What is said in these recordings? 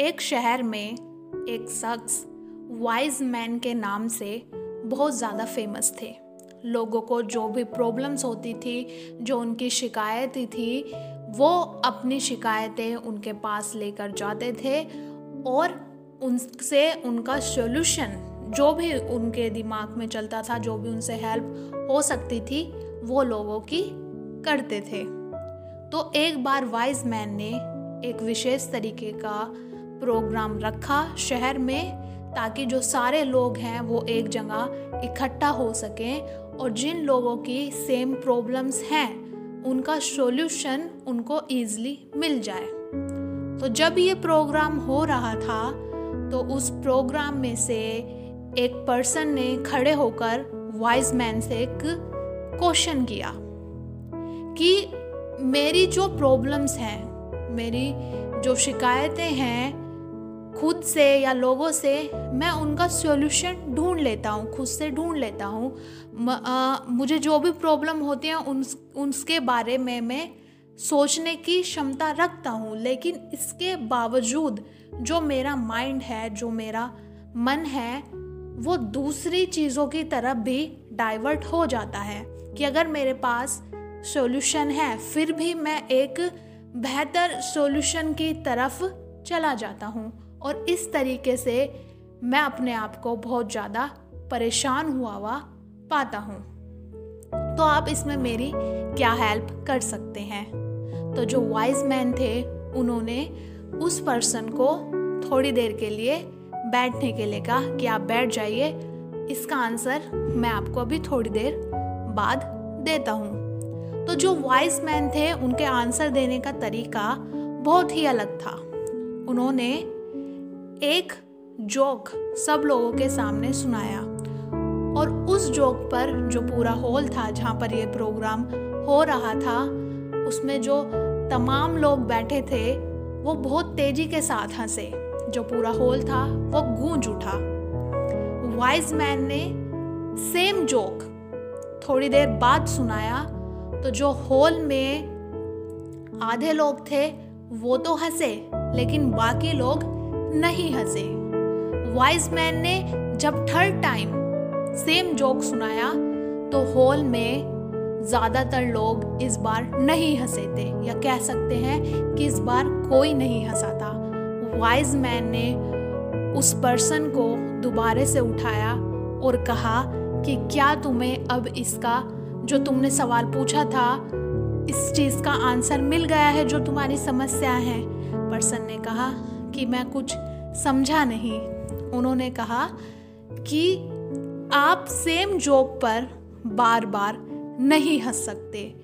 एक शहर में एक शख्स वाइज मैन के नाम से बहुत ज़्यादा फ़ेमस थे। लोगों को जो भी प्रॉब्लम्स होती थी, जो उनकी शिकायतें थी, वो अपनी शिकायतें उनके पास लेकर जाते थे और उनसे उनका सोल्यूशन जो भी उनके दिमाग में चलता था, जो भी उनसे हेल्प हो सकती थी, वो लोगों की करते थे। तो एक बार वाइज मैन ने एक विशेष तरीके का प्रोग्राम रखा शहर में ताकि जो सारे लोग हैं वो एक जगह इकट्ठा हो सकें और जिन लोगों की सेम प्रॉब्लम्स हैं, उनका सॉल्यूशन उनको ईज़िली मिल जाए। तो जब ये प्रोग्राम हो रहा था तो उस प्रोग्राम में से एक पर्सन ने खड़े होकर वाइज मैन से एक क्वेश्चन किया कि मेरी जो प्रॉब्लम्स हैं, मेरी जो शिकायतें हैं खुद से या लोगों से मैं उनका सॉल्यूशन ढूंढ लेता हूँ, खुद से ढूंढ लेता हूँ। मुझे जो भी प्रॉब्लम होती है, उन, उसके बारे में मैं सोचने की क्षमता रखता हूँ। लेकिन इसके बावजूद जो मेरा माइंड है, जो मेरा मन है, वो दूसरी चीज़ों की तरफ़ भी डाइवर्ट हो जाता है कि अगर मेरे पास सॉल्यूशन है, फिर भी मैं एक बेहतर सॉल्यूशन की तरफ़ चला जाता हूँ। और इस तरीके से मैं अपने आप को बहुत ज़्यादा परेशान हुआ हुआ पाता हूँ। तो आप इसमें मेरी क्या हेल्प कर सकते हैं? तो जो वाइज मैन थे, उन्होंने उस पर्सन को थोड़ी देर के लिए बैठने के लिए कहा कि आप बैठ जाइए, इसका आंसर मैं आपको अभी थोड़ी देर बाद देता हूँ। तो जो वाइज मैन थे, उनके आंसर देने का तरीका बहुत ही अलग था। उन्होंने एक जोक सब लोगों के सामने सुनाया। और उस जोक पर जो पूरा हॉल था, जहाँ पर ये प्रोग्राम हो रहा था, उसमें जो तमाम लोग बैठे थे, वो बहुत तेज़ी के साथ हंसे। जो पूरा हॉल था, वो गूंज उठा। वाइज मैन ने सेम जोक थोड़ी देर बाद सुनाया। तो जो हॉल में आधे लोग थे, वो तो हंसे, लेकिन बाकी लोग नहीं हंसे। वाइज मैन ने जब थर्ड टाइम सेम जोक सुनाया तो हॉल में ज़्यादातर लोग इस बार नहीं हंसे थे, या कह सकते हैं कि इस बार कोई नहीं हंसा था। वाइज मैन ने उस पर्सन को दोबारे से उठाया और कहा कि क्या तुम्हें अब इसका, जो तुमने सवाल पूछा था, इस चीज़ का आंसर मिल गया है जो तुम्हारी समस्या है? पर्सन ने कहा कि मैं कुछ समझा नहीं। उन्होंने कहा कि आप सेम जोक पर बार बार नहीं हंस सकते।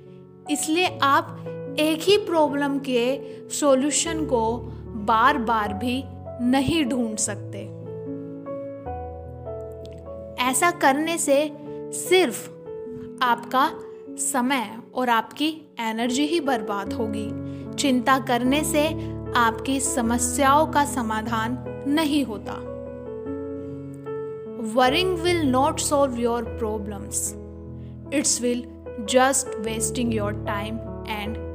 इसलिए आप एक ही प्रॉब्लम के सॉल्यूशन को बार बार भी नहीं ढूंढ सकते। ऐसा करने से सिर्फ़ आपका समय और आपकी एनर्जी ही बर्बाद होगी। चिंता करने से आपकी समस्याओं का समाधान नहीं होता। Worrying will not solve your problems it's will just wasting your time and